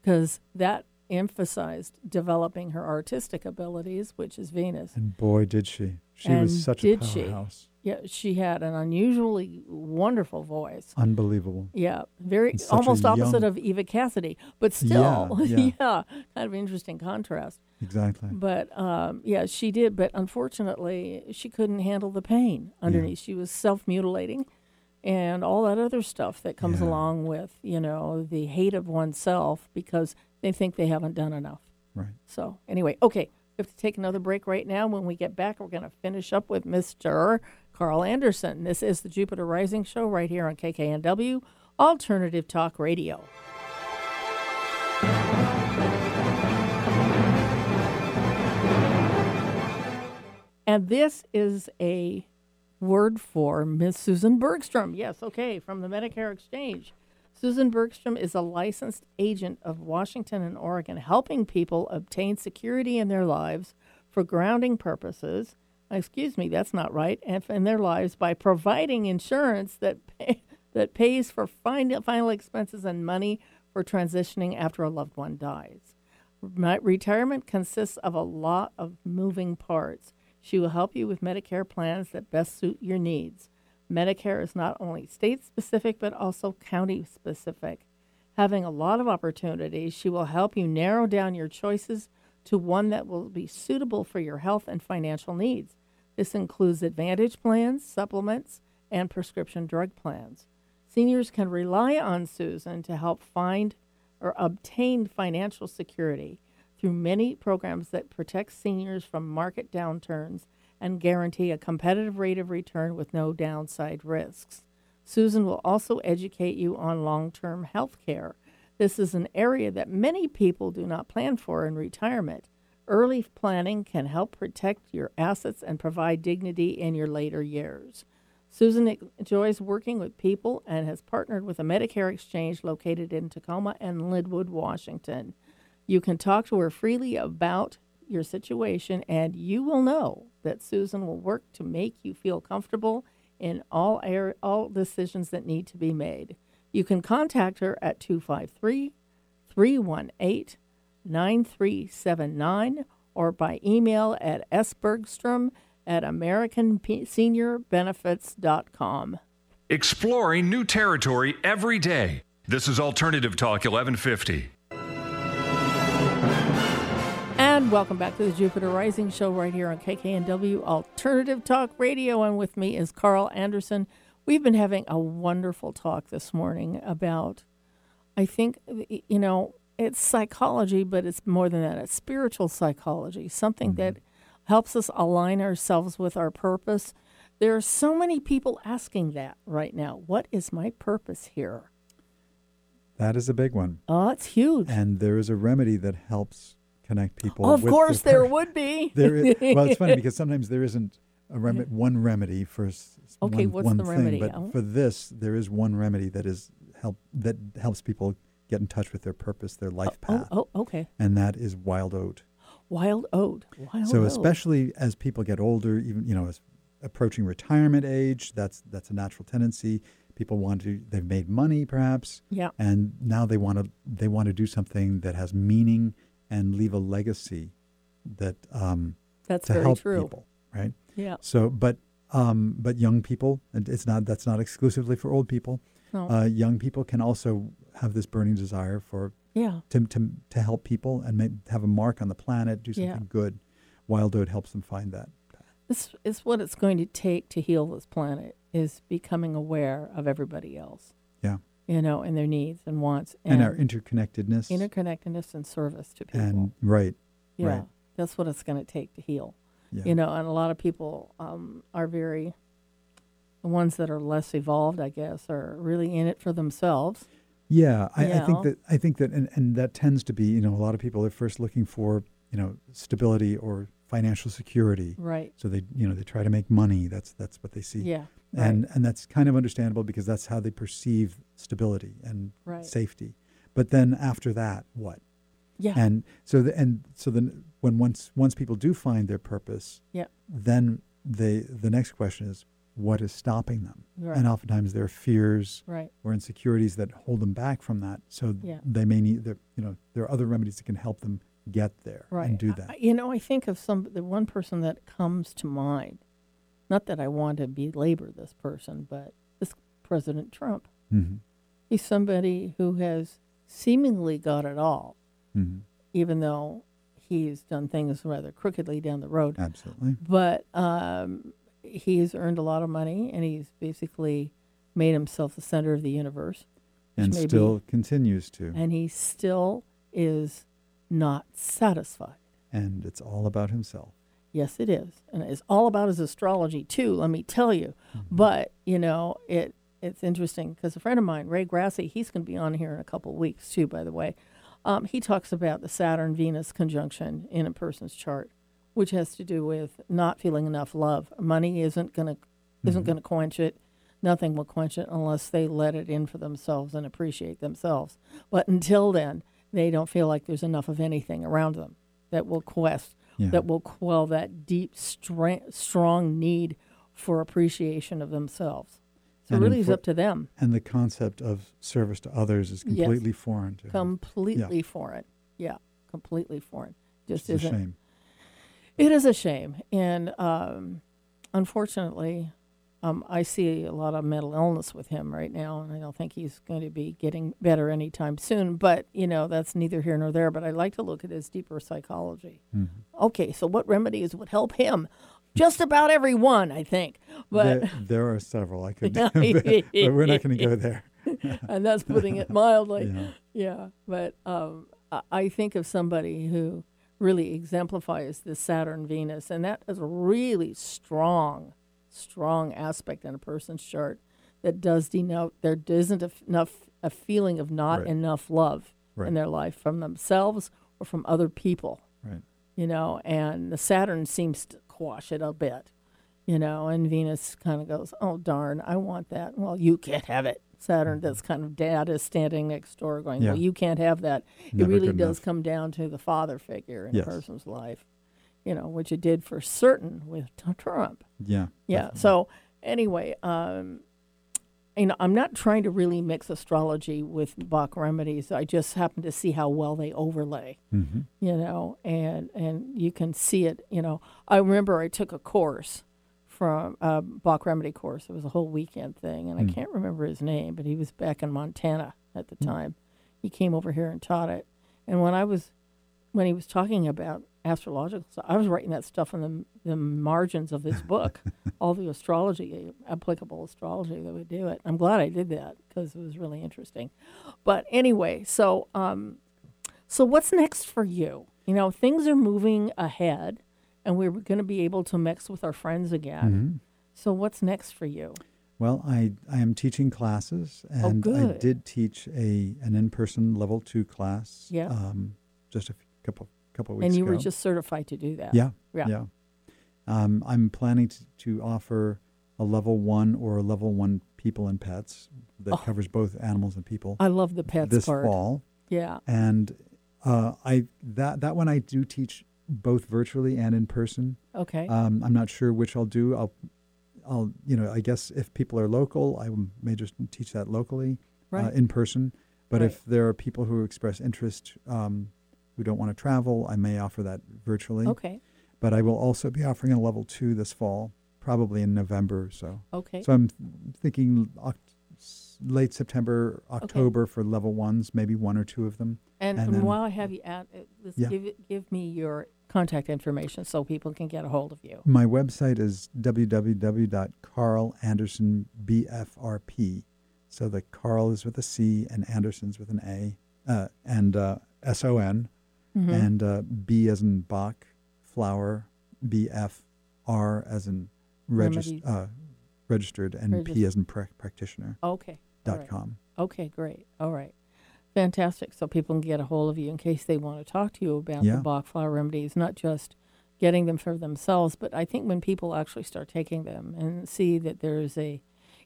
because that emphasized developing her artistic abilities, which is Venus. And boy, did she. She And was such a she? Yeah, she had an unusually wonderful voice. Unbelievable. Yeah, very almost opposite young- of Eva Cassidy, but still, Yeah, yeah, yeah. kind of interesting contrast. Exactly. But um, yeah, she did. But unfortunately, she couldn't handle the pain underneath. She was self mutilating and all that other stuff that comes Yeah. along with, you know, the hate of oneself because they think they haven't done enough. Right. So, anyway, okay, we have to take another break right now. When we get back, we're going to finish up with Mr. Carl Anderson. This is the Jupiter Rising Show right here on KKNW, Alternative Talk Radio. And this is a word for Miss Susan Bergstrom. Yes, okay, from the Medicare Exchange. Susan Bergstrom is a licensed agent of Washington and Oregon, helping people obtain security in their lives for grounding purposes. Excuse me, that's not right. And in their lives by providing insurance that pay, that pays for fin- final expenses and money for transitioning after a loved one dies. My retirement consists of a lot of moving parts. She will help you with Medicare plans that best suit your needs. Medicare is not only state specific, but also county specific. Having a lot of opportunities, she will help you narrow down your choices to one that will be suitable for your health and financial needs. This includes Advantage plans, supplements, and prescription drug plans. Seniors can rely on Susan to help find or obtain financial security through many programs that protect seniors from market downturns and guarantee a competitive rate of return with no downside risks. Susan will also educate you on long term health care. This is an area that many people do not plan for in retirement. Early planning can help protect your assets and provide dignity in your later years. Susan enjoys working with people and has partnered with a Medicare exchange located in Tacoma and Lynnwood, Washington. You can talk to her freely about your situation, and you will know that Susan will work to make you feel comfortable in all air, all decisions that need to be made. You can contact her at 253 318 9379 or by email at sbergstrom at americanseniorbenefits.com. Exploring new territory every day. This is Alternative Talk 1150. And welcome back to the Jupiter Rising Show right here on KKNW Alternative Talk Radio. And with me is Carl Anderson. We've been having a wonderful talk this morning about, I think, you know, it's psychology, but it's more than that. It's spiritual psychology, something mm-hmm. that helps us align ourselves with our purpose. There are so many people asking that right now. What is my purpose here? That is a big one. Oh, it's huge. And there is a remedy that helps connect people. of course, the there would be. there is, well, it's funny because sometimes there isn't a rem- one remedy for okay, one, what's one the thing, remedy? but oh. for this, there is one remedy that is help that helps people get in touch with their purpose, their life oh, path. Oh, oh, okay. And that is wild oat. Wild oat. Wild so oat. especially as people get older, even you know, as approaching retirement age, that's that's a natural tendency. People want to they've made money perhaps. Yeah. And now they want to they want to do something that has meaning and leave a legacy that um that's to very help true. people, right? Yeah. So but um but young people and it's not that's not exclusively for old people. No. Uh, young people can also have this burning desire for yeah to to, to help people and make, have a mark on the planet, do something Yeah. good. Wild Oat helps them find that. This is what it's going to take to heal this planet is becoming aware of everybody else. Yeah. You know, and their needs and wants And, our interconnectedness. interconnectedness and service to people. and right, yeah. right. That's what it's going to take to heal. Yeah. You know, and a lot of people um, are very the ones that are less evolved, I guess, are really in it for themselves. Yeah, I, I think that I think that and, and that tends to be, you know, a lot of people are first looking for, you know, stability or financial security. Right. So they, you know, they try to make money. That's that's what they see. Yeah. And and that's kind of understandable because that's how they perceive stability and Right. safety. But then after that, what? Yeah. And so the, and so then when once once people do find their purpose, Yeah. then they the next question is what is stopping them? Right. And oftentimes there are fears Right. or insecurities that hold them back from that. So Yeah. they may need you know there are other remedies that can help them get there right. and do that. I- you know, I think of some the one person that comes to mind. Not that I want to belabor this person, but this President Trump. hmm He's somebody who has seemingly got it all, hmm even though he's done things rather crookedly down the road. Absolutely. But um, he's earned a lot of money, and he's basically made himself the center of the universe. And may be- still continues to. and he still is not satisfied. and it's all about himself. Yes, it is, and it's all about his astrology too. Let me tell you. Mm-hmm. But you know, it it's interesting because a friend of mine, Ray Grassi, he's going to be on here in a couple of weeks too. By the way, um, he talks about the Saturn Venus conjunction in a person's chart, which has to do with not feeling enough love. Money isn't going to isn't Mhm. going to quench it. Nothing will quench it unless they let it in for themselves and appreciate themselves. But until then, they don't feel like there's enough of anything around them that will quest Yeah. that will quell that deep, stra- strong need for appreciation of themselves. So And it really is infor- up to them. And the concept of service to others is Yes. completely foreign to. Completely foreign. Yeah, completely foreign. Just It's isn't. It is a shame, and um, unfortunately, um, I see a lot of mental illness with him right now, and I don't think he's going to be getting better anytime soon. But you know, that's neither here nor there. But I'd like to look at his deeper psychology. Mhm. Okay, so what remedies would help him? Just about every one, I think. But there, there are several I could, but, but we're not going to go there. and that's putting it mildly. Yeah. Yeah, but um, I- I think of somebody who really exemplifies the Saturn Venus, and that is a really strong, strong aspect in a person's chart that does denote there isn't enough a feeling of not Right. enough love Right. in their life from themselves or from other people. Right. You know, and the Saturn seems to quash it a bit. you know, and Venus kind of goes, "Oh darn, I want that." Well, you can't have it. Saturn, that's kind of dad is standing next door, going, Yeah. "Well, you can't have that." Never it really does enough. come down to the father figure in Yes. a person's life, you know, which it did for certain with t- Trump. Yeah. Yeah. definitely. So anyway, um, you know, I'm not trying to really mix astrology with Bach remedies. I just happen to see how well they overlay. Mhm. You know, and and you can see it. You know, I remember I took a course from a Bach remedy course. It was a whole weekend thing, and I Mm. can't remember his name, but he was back in Montana at the time. He came over here and taught it. And when I was when he was talking about astrological stuff, I was writing that stuff in the, the margins of his book, all the astrology, applicable astrology that would do it. I'm glad I did that because it was really interesting. But anyway, so um, so what's next for you? You know, things are moving ahead, and we're going to be able to mix with our friends again. Mhm. So what's next for you? Well, I, I am teaching classes, and I Oh, good. did teach a an in person level two class. Yeah. Um, just a f- couple couple weeks And you ago. were just certified to do that. Yeah. Yeah. Yeah. Um, I'm planning to, to offer a level one or a level one people and pets that Oh. covers both animals and people. I love the pets this part. fall, Yeah. and uh, I that that one I do teach both virtually and in person. Okay. Um, I'm not sure which I'll do. I'll, I'll, you know, I guess if people are local, I may just teach that locally, uh, Right. in person. But Right. if there are people who express interest, um, who don't want to travel, I may offer that virtually. Okay. But I will also be offering a level two this fall, probably in November or so. Okay. So I'm thinking oct- late September, October for level ones, maybe one or two of them. And, and and while I have you at it, Yeah. give it, give me your contact information so people can get a hold of you. My website is www.carlandersonbfrp. So the Carl is with a C and Anderson's with an A, uh, and uh, S O N, Mhm. and uh, B as in Bach, flower, B F R as in regis- Remedies. uh, registered, and P as in prac practitioner. Okay. Dot right. com. Okay, great. All right. Fantastic. So people can get a hold of you in case they want to talk to you about Yeah. the Bach flower remedies, not just getting them for themselves, but I think when people actually start taking them and see that there's a,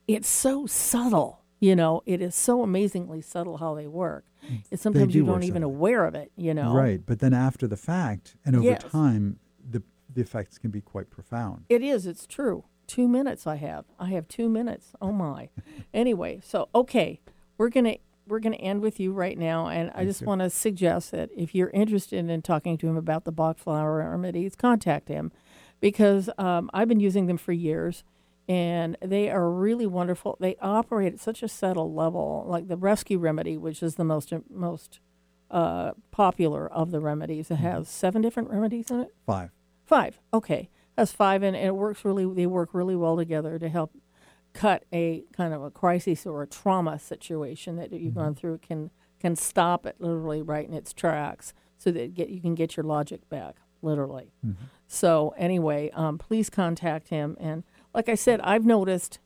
it's so subtle, you know, it is so amazingly subtle how they work. It's sometimes do you don't even subtly. aware of it, you know. Right, but then after the fact and over Yes. time, the the effects can be quite profound. It is. It's true. Two minutes. I have. I have two minutes. Oh my. anyway, so okay, we're gonna we're gonna end with you right now, and I Thank just want to suggest that if you're interested in talking to him about the Bach flower remedies, contact him, because um, I've been using them for years, and they are really wonderful. They operate at such a subtle level, like the rescue remedy, which is the most most uh, popular of the remedies. It has seven different remedies in it. Five. Five. Okay, that's five, and, and it works really. They work really well together to help cut a kind of a crisis or a trauma situation that you've gone mm-hmm. through. Can can stop it literally right in its tracks, so that get you can get your logic back literally. Mm-hmm. So anyway, um, please contact him. And like I said, I've noticed,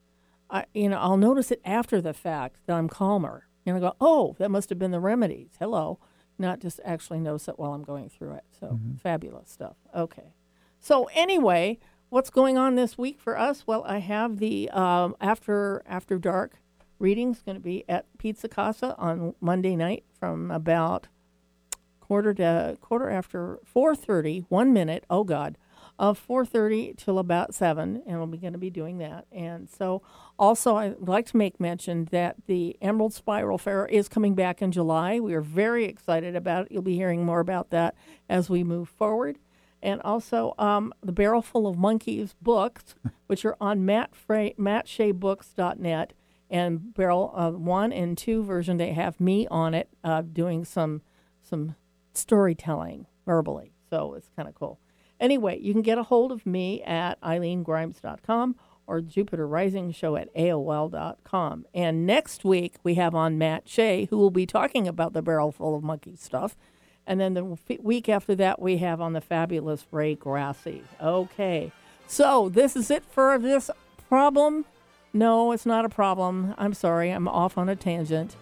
I you know, I'll notice it after the fact that I'm calmer, and I go, oh, that must have been the remedies. Hello, not just actually notice it while I'm going through it. So mm-hmm. fabulous stuff. Okay. So anyway, what's going on this week for us? Well, I have the um, after after dark readings going to be at Pizza Casa on Monday night from about quarter to quarter after 4:30, one minute. Oh God, of 4:30 till about seven, and we'll be going to be doing that. And so, also, I'd like to make mention that the Emerald Spiral Fair is coming back in July. We are very excited about it. You'll be hearing more about that as we move forward. And also, um, the Barrel Full of Monkeys books, which are on Matt Fra- mattshaybooks.net. And Barrel uh, 1 and 2 version, they have me on it uh, doing some some storytelling verbally. So it's kind of cool. Anyway, you can get a hold of me at eileengrimes.com or Jupiter Rising Show at AOL.com. And next week, we have on Matt Shea, who will be talking about the barrel full of monkey stuff. And then the week after that, we have on the fabulous Ray Grassi. Okay. So this is it for this problem. No, it's not a problem. I'm sorry. I'm off on a tangent.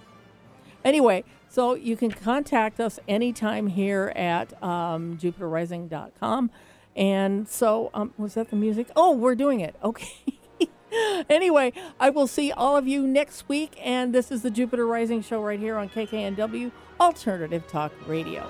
Anyway, so you can contact us anytime here at um, jupiterrising.com. And so, um, was that the music? Oh, we're doing it. Okay. anyway, I will see all of you next week. And this is the Jupiter Rising Show right here on KKNW Alternative Talk Radio.